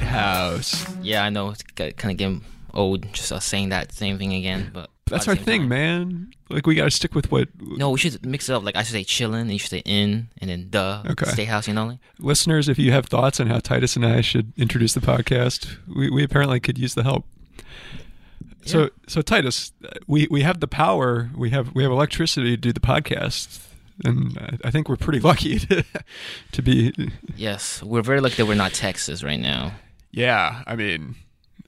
House. Yeah, I know it's kind of getting old just us saying that same thing again, but That's our thing, time- man. Like we gotta stick with what No, we should mix it up. Like I should say chillin', and you should say in, and then duh, Okay. state house. You know, like listeners. If you have thoughts on how Titus and I should introduce the podcast, we, we apparently could use the help. So Yeah. so Titus, we we have the power. We have we have electricity to do the podcast, and I- I think we're pretty lucky to to be. yes, we're very lucky that we're not Texas right now. Yeah, I mean,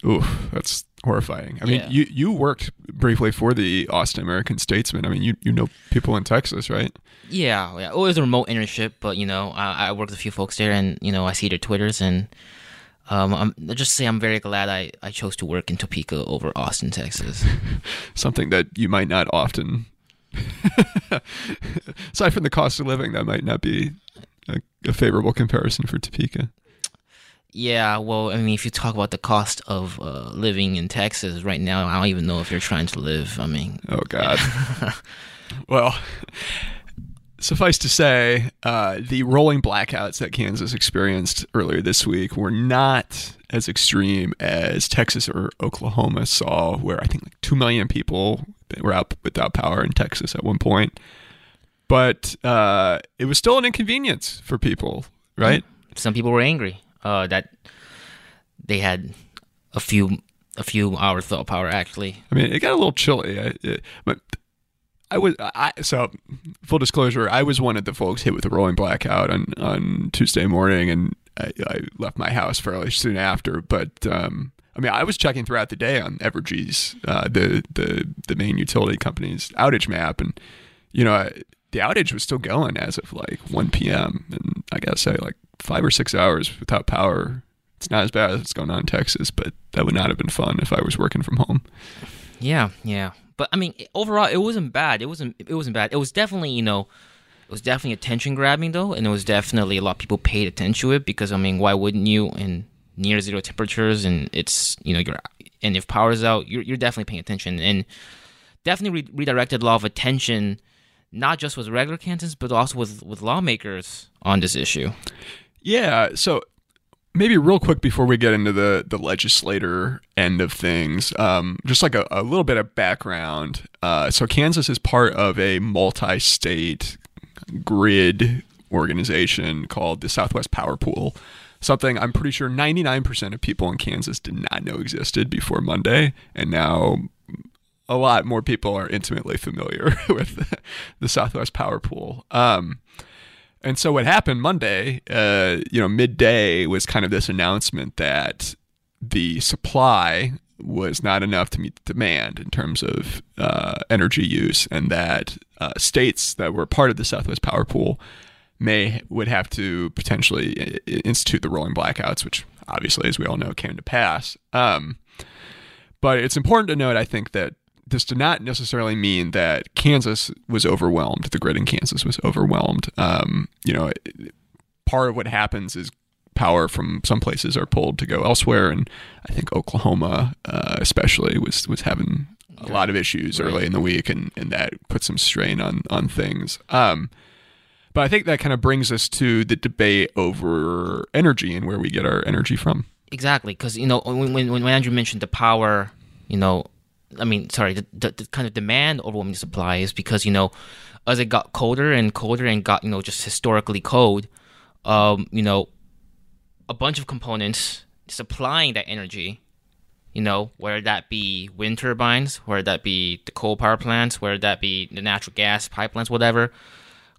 oof, that's horrifying. I mean, Yeah. you you worked briefly for the Austin American Statesman. I mean, you you know people in Texas, right? Yeah, yeah. Oh, it was a remote internship, but you know, I, I worked with a few folks there, and you know, I see their twitters, and um, I'm I'll just say I'm very glad I, I chose to work in Topeka over Austin, Texas. Something that you might not often. Aside from the cost of living, that might not be a, a favorable comparison for Topeka. Yeah, well, I mean, if you talk about the cost of uh, living in Texas right now, I don't even know if you're trying to live. I mean, Oh God. well, suffice to say, uh, the rolling blackouts that Kansas experienced earlier this week were not as extreme as Texas or Oklahoma saw, where I think like two million people were out without power in Texas at one point. But uh, it was still an inconvenience for people, right? some people were angry uh, that they had a few a few hours without power. Actually, I mean, it got a little chilly, I, it, but I was I so full disclosure, I was one of the folks hit with a rolling blackout on on Tuesday morning, and I, I left my house fairly soon after. But um, I mean, I was checking throughout the day on Evergy's uh, the the the main utility company's outage map, and you know. I, the outage was still going as of like 1 p.m. and I gotta say, like five or six hours without power. It's not as bad as what's going on in Texas, but that would not have been fun if I was working from home. yeah, yeah. But I mean, overall, it wasn't bad. It wasn't. It wasn't bad. It was definitely, you know, it was definitely attention grabbing though, and it was definitely a lot of people paid attention to it because I mean, why wouldn't you? In near zero temperatures, and it's you know, you're and if power's out, you're you're definitely paying attention, and definitely re- redirected a lot of attention, not just with regular Kansans, but also with with lawmakers on this issue. Yeah. So maybe real quick before we get into the the legislator end of things, um, just like a, a little bit of background. Uh, so Kansas is part of a multi-state grid organization called the Southwest Power Pool. Something I'm pretty sure 99% of people in Kansas did not know existed before Monday, and now a lot more people are intimately familiar with the Southwest Power Pool. Um, and so what happened Monday, uh, you know, midday was kind of this announcement that the supply was not enough to meet the demand in terms of uh, energy use, and that uh, states that were part of the Southwest Power Pool may would have to potentially i- institute the rolling blackouts, which obviously, as we all know, came to pass. Um, but it's important to note, I think, that this did not necessarily mean that Kansas was overwhelmed. The grid in Kansas was overwhelmed. Um, you know, part of what happens is power from some places are pulled to go elsewhere, and I think Oklahoma, uh, especially, was was having a lot of issues early in the week, and, and that put some strain on on things. Um, but I think that kind of brings us to the debate over energy and where we get our energy from. Exactly, because you know when, when when Andrew mentioned the power, you know, I mean, sorry, the, the, the kind of demand overwhelming supply is because you know, as it got colder and colder and got you know just historically cold, um, you know, a bunch of components supplying that energy, you know, whether that be wind turbines, whether that be the coal power plants, whether that be the natural gas pipelines, whatever,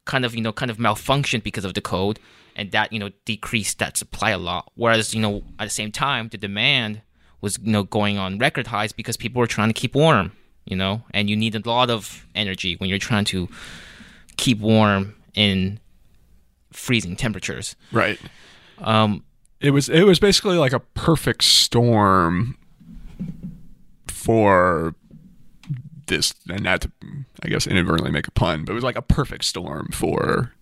kind of you know kind of malfunctioned because of the cold and that you know decreased that supply a lot. Whereas you know at the same time the demand was you know going on record highs because people were trying to keep warm you know and you need a lot of energy when you're trying to keep warm in freezing temperatures Right. um it was it was basically like a perfect storm for this and not to I guess inadvertently make a pun, but it was like a perfect storm for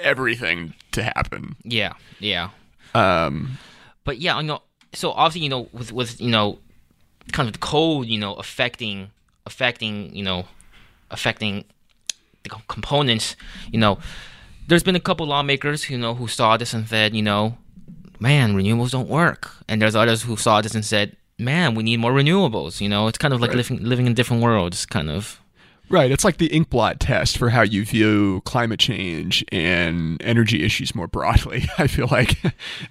everything to happen. yeah yeah Um but yeah, you know, so obviously, you know, with with you know, kind of the code, you know, affecting affecting you know, affecting the components, you know, there's been a couple lawmakers, you know, who saw this and said, you know, man, renewables don't work. And there's others who saw this and said, man, we need more renewables. You know, it's kind of like Right. living living in different worlds, kind of. Right. It's like the inkblot test for how you view climate change and energy issues more broadly. I feel like,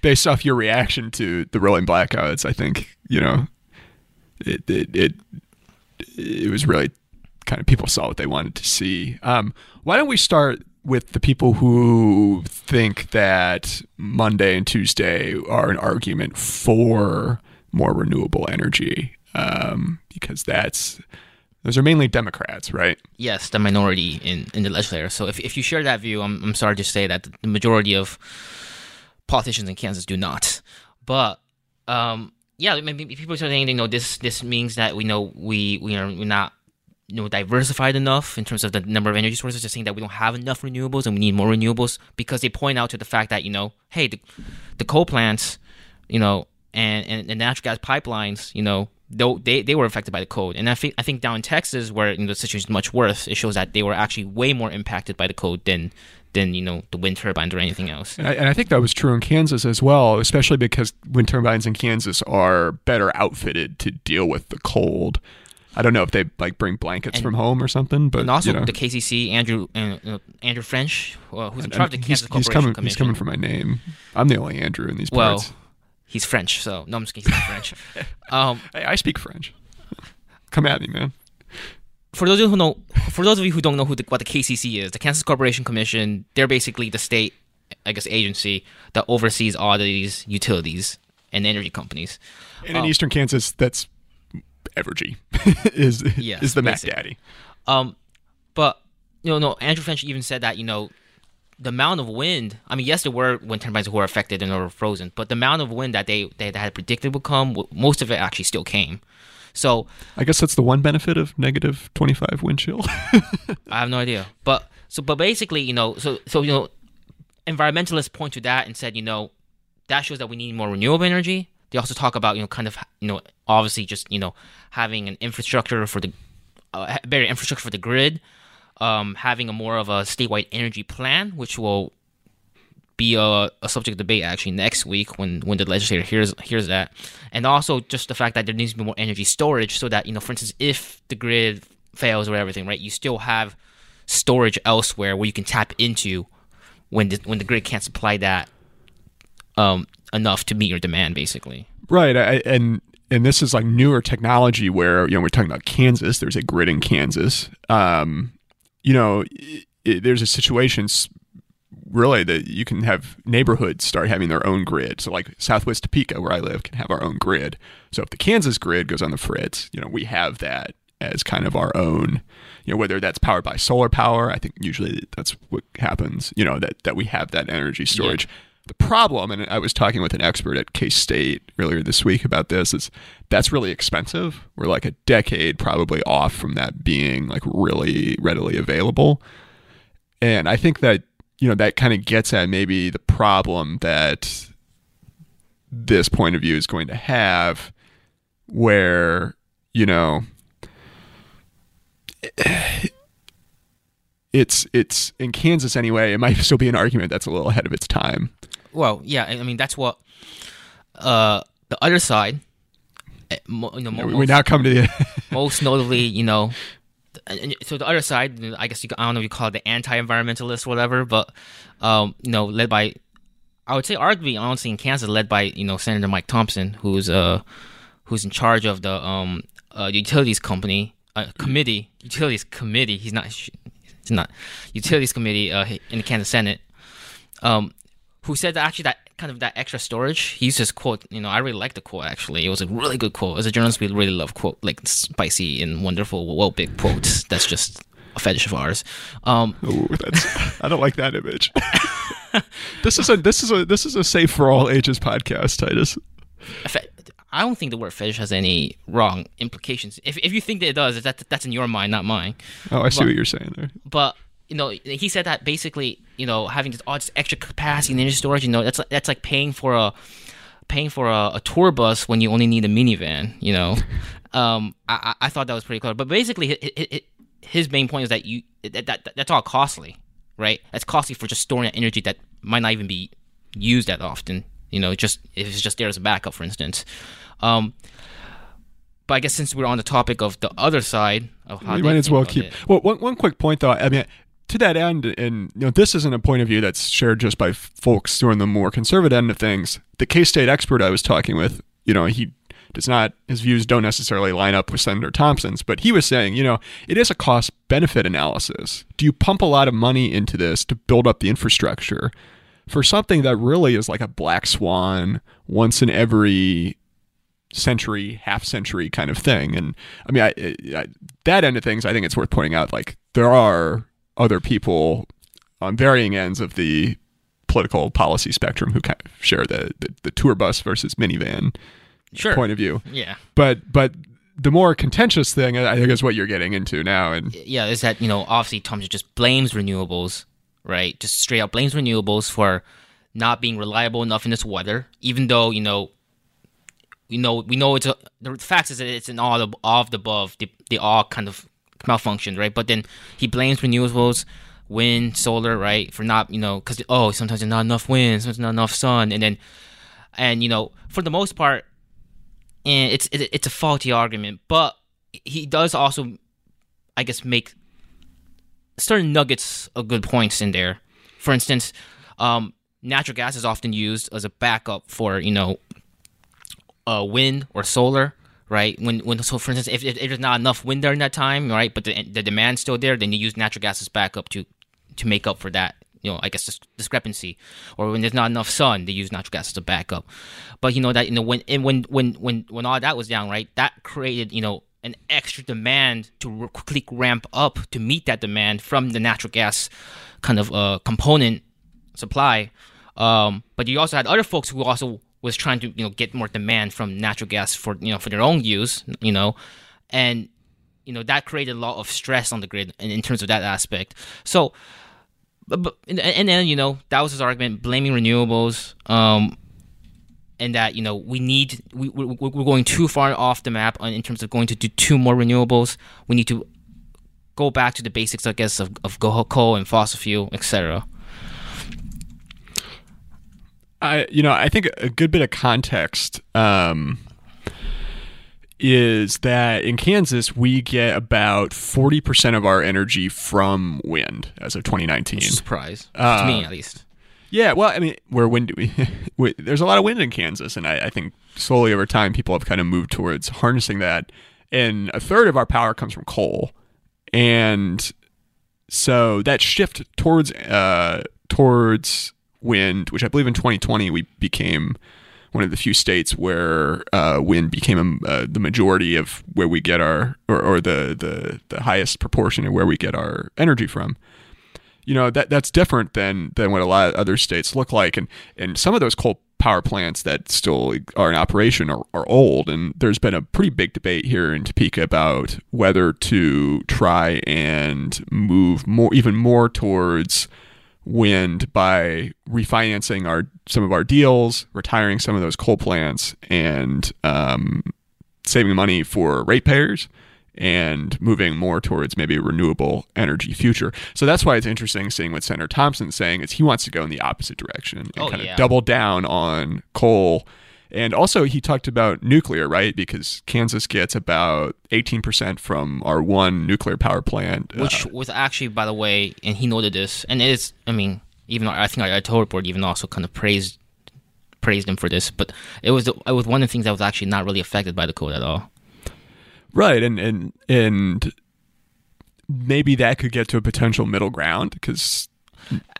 based off your reaction to the rolling blackouts, I think you know, it it it, it was really kind of people saw what they wanted to see. Um, why don't we start with the people who think that Monday and Tuesday are an argument for more renewable energy? Um, because that's those are mainly Democrats, right? Yes, the minority in, in the legislature. So if, if you share that view, I'm, I'm sorry to say that the majority of politicians in Kansas do not. But um, yeah, maybe people are saying you know this this means that we know we we are not you know diversified enough in terms of the number of energy sources. They're saying that we don't have enough renewables and we need more renewables because they point out to the fact that you know hey the the coal plants you know and and, and natural gas pipelines you know though they, they were affected by the code and I think I think down in Texas where you know, the situation is much worse it shows that they were actually way more impacted by the code than than you know the wind turbines or anything else. And I, and I think that was true in Kansas as well, especially because wind turbines in Kansas are better outfitted to deal with the cold. I don't know if they like bring blankets from home or something, but And also you know, the KCC Andrew uh, uh, Andrew French uh, who's in and charge of the Kansas he's Corporation coming. Commission. He's coming for my name. I'm the only Andrew in these well, parts. He's French, so no, I'm just kidding. He's not French. Um, Hey, I speak French. Come at me, man. for those of you who know, for those of you who don't know who the, what the KCC is, the Kansas Corporation Commission, they're basically the state, I guess, agency that oversees all of these utilities and energy companies. And Oh. in Eastern Kansas, that's Evergy is Yes, is the Mac. Daddy. Um, but you know, no, Andrew French even said that you know, the amount of wind. I mean, yes, there were wind turbines who were affected and were frozen, but the amount of wind that they they had predicted would come, most of it actually still came. So I guess that's the one benefit of negative 25 wind chill. I have no idea. But so but basically, you know, so so you know, environmentalists point to that and said, you know, that shows that we need more renewable energy. They also talk about, you know, kind of, you know, obviously just, you know, having an infrastructure for the uh, better infrastructure for the grid, um, having a more of a statewide energy plan, which will be a, a subject of debate actually next week when, when the legislature hears hears that, and also just the fact that there needs to be more energy storage so that you know, for instance, if the grid fails or everything, right, you still have storage elsewhere where you can tap into when the, when the grid can't supply that um, enough to meet your demand, basically. Right, I, and and this is like newer technology where you know we're talking about Kansas. There's a grid in Kansas. Um, you know, i i there's a situation really that you can have neighborhoods start having their own grid. So like Southwest Topeka, where I live, can have our own grid. So if the Kansas grid goes on the fritz, you know, we have that as kind of our own. You know, whether that's powered by solar power, I think usually that's what happens. You know, that that we have that energy storage. The problem, and I was talking with an expert at K State earlier this week about this, is that's really expensive. We're like a decade probably off from that being like really readily available. And I think that, you know, that kind of gets at maybe the problem that this point of view is going to have where, you know, it's it's in Kansas anyway. It might still be an argument that's a little ahead of its time. Well, yeah, I mean that's what uh, the other side, eh, you know, mo- We, now come to the most notably, you know, so the other side, I guess you, I don't know if you call it the anti-environmentalist whatever, but um, you know, led by, I would say arguably honestly in Kansas, led by you know Senator Mike Thompson, who's uh who's in charge of the um uh, utilities company uh, committee, utilities committee. He's not, he's not utilities committee uh, in the Kansas Senate. Um, who said that actually that kind of that extra storage. He used this quote. You know, I really like the quote. Actually, it was a really good quote. As a journalist, we really love quote like spicy and wonderful, well big quotes. That's just a fetish of ours. Um, Ooh, that's I don't like that image. this is a this is a this is a safe for all ages podcast, Titus. I don't think the word fetish has any wrong implications. If if you think that it does, that that's in your mind, not mine. Oh, I see But- what you're saying there. but you know, he said that basically, you know, having this all this extra capacity in energy storage, you know, that's like, that's like paying for a paying for a, a tour bus when you only need a minivan. You know, um, I, I I thought that was pretty clever. But basically, hi- hi- hi- his main point is that you that, that that's all costly, right? That's costly for just storing that energy that might not even be used that often. You know, just if it's just there as a backup, for instance. Um, but I guess since we're on the topic of the other side of how we might as well keep. it. Well, one, one quick point though. I mean, to that end, and you know, this isn't a point of view that's shared just by folks who are the more conservative end of things. The K State expert I was talking with, you know, he does not his views don't necessarily line up with Senator Thompson's, but he was saying, you know, it is a cost benefit analysis. Do you pump a lot of money into this to build up the infrastructure for something that really is like a black swan, once in every century, half century kind of thing. And I mean, I, I, that end of things, I think it's worth pointing out. Like there are other people on varying ends of the political policy spectrum who kind of share the the, the tour bus versus minivan Sure. point of view. Yeah. But but the more contentious thing, I think, is what you're getting into now. And yeah, is that you know obviously Thompson just blames renewables, right? Just straight up blames renewables for not being reliable enough in this weather, even though you know, you know, we know it's a, the fact is that it's an all of, all of the above. They, they all kind of malfunctioned, right? But then he blames renewables, wind, solar, right, for not you know because oh sometimes there's not enough wind, sometimes not enough sun, and then and you know for the most part, and it's it, it's a faulty argument, but he does also I guess make certain nuggets of good points in there. For instance, um, natural gas is often used as a backup for you know uh, wind or solar, right? When when so for instance, if, if, if there's not enough wind during that time, right, but the the demand's still there, then you use natural gas as backup to to make up for that. You know, I guess dis- discrepancy, or when there's not enough sun, they use natural gas as a backup. But you know that you know when and when when when when all that was down, right, that created you know an extra demand to quickly ramp up to meet that demand from the natural gas kind of uh, component supply. Um, but you also had other folks who also was trying to you know get more demand from natural gas for you know for their own use, you know, and you know that created a lot of stress on the grid in, in terms of that aspect. So, but, but and, and then you know that was his argument, blaming renewables. Um, and that you know we need we, we we're going too far off the map in terms of going to do two more renewables. We need to go back to the basics, I guess, of of coal and fossil fuel, etc. I, you know, I think a good bit of context um, is that in Kansas we get about forty percent of our energy from wind as of 2019. Surprise Uh, to me, at least. Yeah, well, I mean, where wind we, we there's a lot of wind in Kansas, and I, I think slowly over time people have kind of moved towards harnessing that. And a third of our power comes from coal, and so that shift towards uh, towards wind, which I believe in 2020 we became one of the few states where uh, wind became uh, the majority of where we get our or, or the, the the highest proportion of where we get our energy from. You know that that's different than than what a lot of other states look like. And and some of those coal power plants that still are in operation are, are old. And there's been a pretty big debate here in Topeka about whether to try and move more even more towards wind by refinancing our some of our deals retiring some of those coal plants and um, saving money for ratepayers and moving more towards maybe a renewable energy future. So that's why it's interesting seeing what Senator Thompson's saying is he wants to go in the opposite direction and Oh, kind yeah. of double down on coal. And also he talked about nuclear, right? Because Kansas gets about 18% from our one nuclear power plant. uh, Which was actually, by the way, and he noted this, and it is. I mean, even I think our total report even also kind of praised praised him for this, but it was it was one of the things that was actually not really affected by the code at all. Right, and and and maybe that could get to a potential middle ground because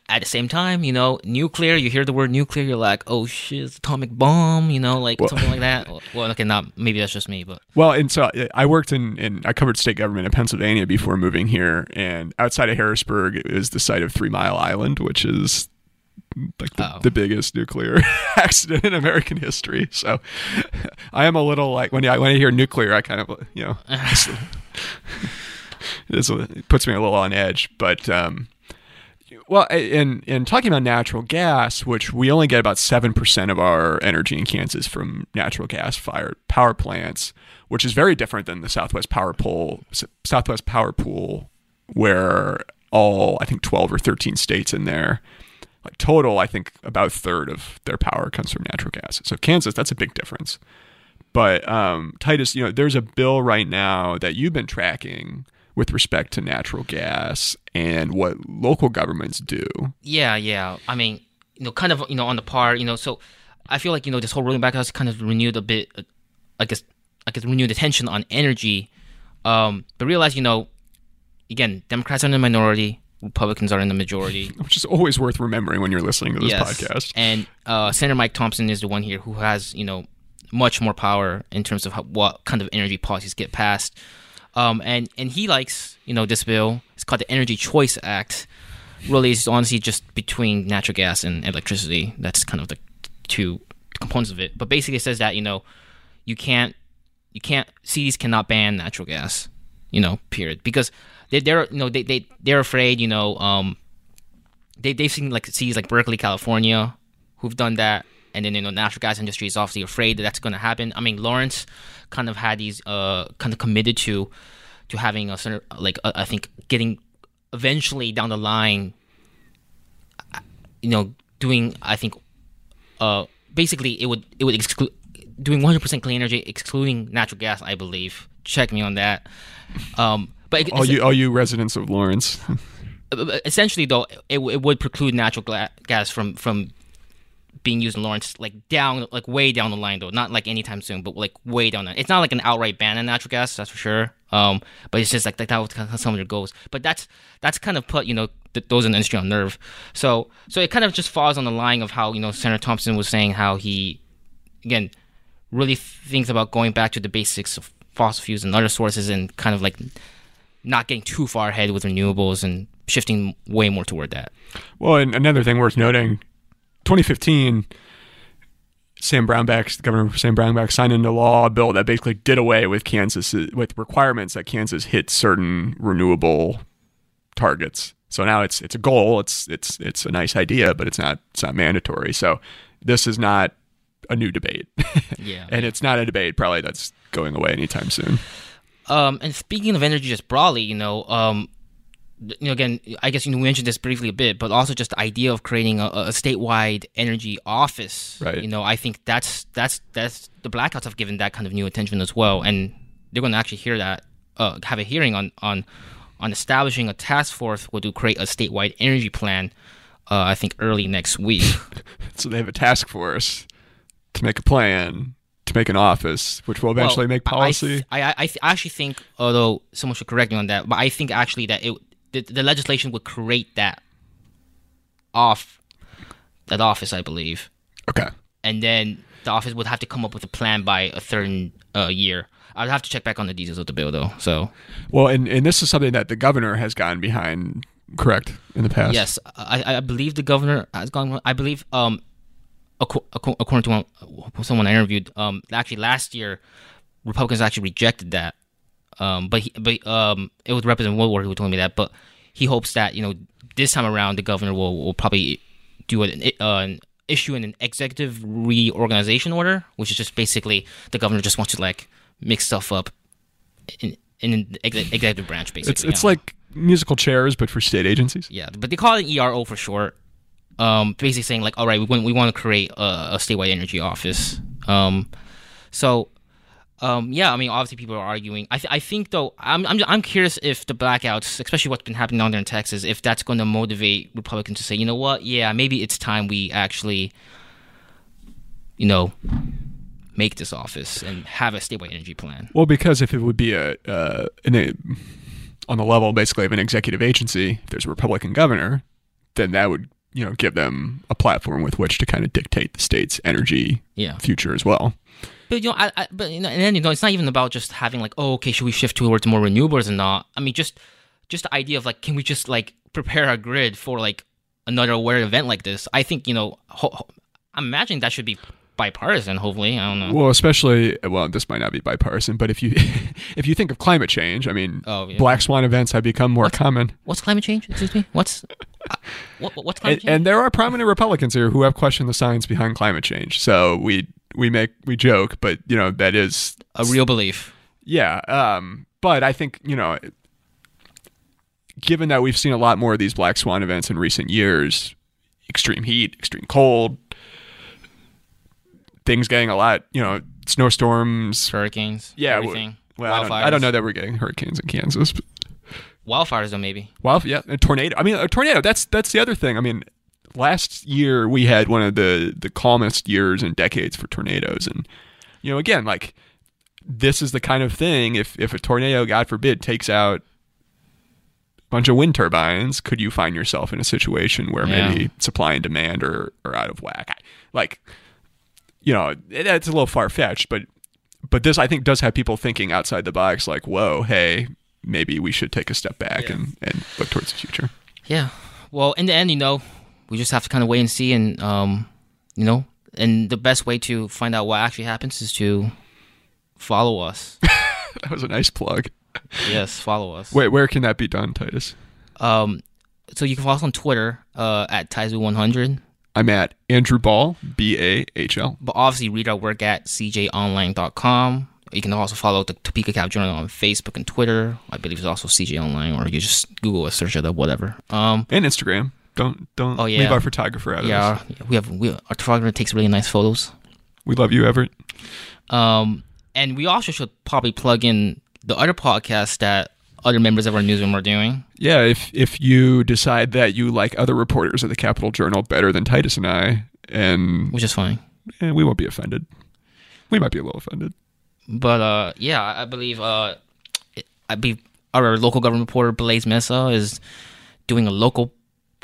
At the same time, you know, nuclear. You hear the word nuclear, you're like, oh shit, it's atomic bomb. You know, like something like that. Well, okay, not maybe that's just me, but well, and so I worked in in I covered state government in Pennsylvania before moving here, and outside of Harrisburg is the site of Three Mile Island, which is like the, Oh. the biggest nuclear accident in American history. So I am a little like when I when I hear nuclear, I kind of you know it's, it puts me a little on edge, but. um well, in in talking about natural gas, which we only get about seven percent of our energy in Kansas from natural gas fired power plants, which is very different than the Southwest Power Pool. Southwest Power Pool, where all I think 12 or 13 states in there. Like total, I think about a third of their power comes from natural gas. So Kansas, that's a big difference. But um, Titus, you know, there's a bill right now that you've been tracking with respect to natural gas and what local governments do. Yeah, yeah. I mean, you know, kind of, you know, on the par, you know, so I feel like, you know, this whole rolling back has kind of renewed a bit, I guess, I guess renewed attention on energy. Um, but realize, you know, again, Democrats are in the minority, Republicans are in the majority. Which is always worth remembering when you're listening to this Yes. podcast. And uh, Senator Mike Thompson is the one here who has, you know, much more power in terms of how, what kind of energy policies get passed. Um, and and he likes, you know, this bill. It's called the Energy Choice Act. Really, it's honestly just between natural gas and electricity. That's kind of the two components of it. But basically, it says that you know, you can't, you can't, cities cannot ban natural gas. You know, period. Because they, they're, you know, they they they're afraid, you know, um, they they've seen like cities like Berkeley, California, who've done that, and then you know natural gas industry is obviously afraid that that's going to happen. I mean, Lawrence kind of had these uh kind of committed to to having a center like uh, I think getting eventually down the line, uh, you know, doing I think uh basically it would it would exclude doing 100% clean energy excluding natural gas i believe. Check me on that. Um but it- All you, all you residents of Lawrence, essentially though it, it would preclude natural gas from from being used in Lawrence like down like way down the line though. Not like anytime soon but like way down the it's not like an outright ban on natural gas that's for sure. Um but it's just like that, that was kind of some of their goals but that's that's kind of put you know th- those in the industry on nerve. So so it kind of just falls on the line of how you know Senator Thompson was saying how he again really thinks about going back to the basics of fossil fuels and other sources and kind of like not getting too far ahead with renewables and shifting way more toward that. Well, and another thing worth noting, 2015, Sam Brownback, Governor Sam Brownback, signed into law a bill that basically did away with Kansas with requirements that Kansas hit certain renewable targets. So now it's it's a goal. It's it's it's a nice idea, but it's not it's not mandatory. So this is not a new debate, Yeah. and it's not a debate probably that's going away anytime soon. Um, and speaking of energy, just broadly, you know, um, you know, again, I guess you know, we mentioned this briefly a bit, but also just the idea of creating a, a statewide energy office. Right. You know, I think that's that's that's the blackouts have given that kind of new attention as well, and they're going to actually hear that, uh, have a hearing on on on establishing a task force will to create a statewide energy plan. Uh, I think early next week. So they have a task force to make a plan to make an office, which will eventually Well, make policy. I, I, I th- actually think, although someone should correct me on that, but I think actually that it the, the legislation would create that off that office, I believe, okay. and then the office would have to come up with a plan by a certain uh, year. I'd have to check back on the details of the bill, though. So Well, and, and this is something that the governor has gotten behind, correct, in the past. yes, I, I believe the governor has gone. I believe, um, acco- acco- according to one, someone I interviewed, um, actually last year, Republicans actually rejected that. Um, but he, but um, it was Representative Woodward who told me that. But he hopes that you know this time around the governor will, will probably do an, uh, an issue an executive reorganization order, which is just basically the governor just wants to like mix stuff up in in the ex- executive branch, basically. It's it's like musical chairs, but for state agencies. Yeah, but they call it ERO for short. Um, basically saying like, all right, we want we want to create a, a statewide energy office. Um, so, um, yeah, I mean, obviously people are arguing. I, th- I think though, I'm, I'm I'm curious if the blackouts, especially what's been happening down there in Texas, if that's going to motivate Republicans to say, you know what, yeah, maybe it's time we actually, you know, make this office and have a statewide energy plan. Well, because if it would be a, uh, an, a on the level basically of an executive agency, if there's a Republican governor, then that would you know give them a platform with which to kind of dictate the state's energy Yeah. future as well. But you know, I, I but you know, and then you know, it's not even about just having like, oh, okay, should we shift towards more renewables or not? I mean, just just the idea of like, can we just like prepare our grid for like another weird event like this? I think you know, ho- ho- I'm imagining that should be bipartisan. Hopefully, I don't know. Well, especially well, this might not be bipartisan, but if you if you think of climate change, I mean, Oh, yeah. black swan events have become more common. What's climate change? Excuse me. What's what, what's climate and, change? and there are prominent Republicans here who have questioned the science behind climate change. So we we make we joke, but you know that is a real belief. yeah. Um, but I think you know, given that we've seen a lot more of these black swan events in recent years, extreme heat, extreme cold, things getting a lot, you know, snowstorms, hurricanes, yeah. everything. Well, I don't, I don't know that we're getting hurricanes in Kansas. But, Wildfires, though, maybe. well, yeah, a tornado. I mean, a tornado. That's that's the other thing. I mean, last year we had one of the the calmest years in decades for tornadoes, and you know, again, like this is the kind of thing. If if a tornado, God forbid, takes out a bunch of wind turbines, could you find yourself in a situation where Yeah. maybe supply and demand are are out of whack? Like, you know, it- it's a little far fetched, but but this I think does have people thinking outside the box. Like, whoa, hey, maybe we should take a step back and and look towards the future. Yeah. Well, in the end, you know, we just have to kind of wait and see, and um, you know, and the best way to find out what actually happens is to follow us. That was a nice plug. yes, follow us. Wait, where can that be done, Titus? Um, so you can follow us on Twitter uh, at Taizu100, I'm at Andrew Bahl, B A H L. but obviously read our work at cjonline.com. You can also follow the Topeka Cap Journal on Facebook and Twitter. I believe it's also CJ Online, or you just Google a search of the whatever. Um, And Instagram. Don't don't Oh, yeah. leave our photographer out of yeah, we have we, our photographer takes really nice photos. We love you, Everett. Um, and we also should probably plug in the other podcasts that other members of our newsroom are doing. Yeah, if if you decide that you like other reporters of the Capital Journal better than Titus and I, and which is fine. and we won't be offended. We might be a little offended. But uh, yeah, I believe uh, I believe our local government reporter Blaise Mesa is doing a local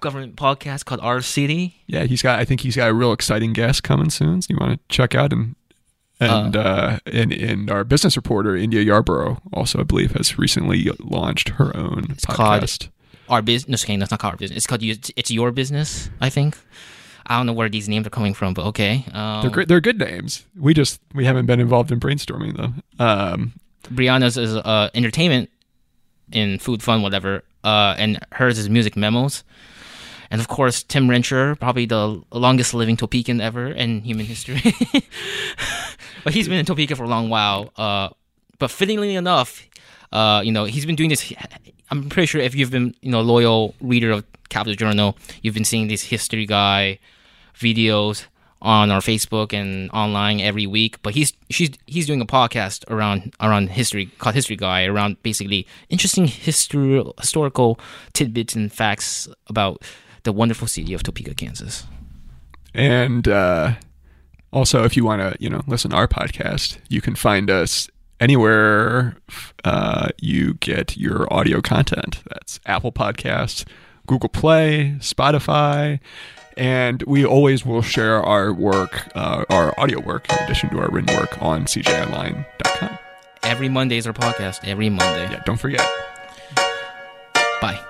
government podcast called Our City. Yeah, he's got. I think he's got a real exciting guest coming soon. So you want to check out and and uh, and and our business reporter India Yarborough also, I believe, has recently launched her own called- podcast. Our business. No, okay, that's not called our business. It's called You- It's Your Business. I think. I don't know where these names are coming from, but okay. Um, They're great. They're good names. We just we haven't been involved in brainstorming them. Um, Brianna's is uh, entertainment in food, fun, whatever, uh, and hers is music memos. And of course, Tim Hrenchir, probably the longest living Topekan ever in human history. but he's been in Topeka for a long while. Uh, but fittingly enough, uh, you know, he's been doing this. I'm pretty sure if you've been, you know, loyal reader of Capital Journal, you've been seeing this history guy videos on our Facebook and online every week. But he's she's he's doing a podcast around around history called History Guy around basically interesting history historical tidbits and facts about the wonderful city of Topeka, Kansas. and uh, also, if you want to, you know, listen to our podcast, you can find us anywhere uh, you get your audio content. That's Apple Podcasts, Google Play, Spotify, and we always will share our work, uh, our audio work, in addition to our written work, on cjonline.com. Every Monday is our podcast. Every Monday. Yeah, don't forget. Bye.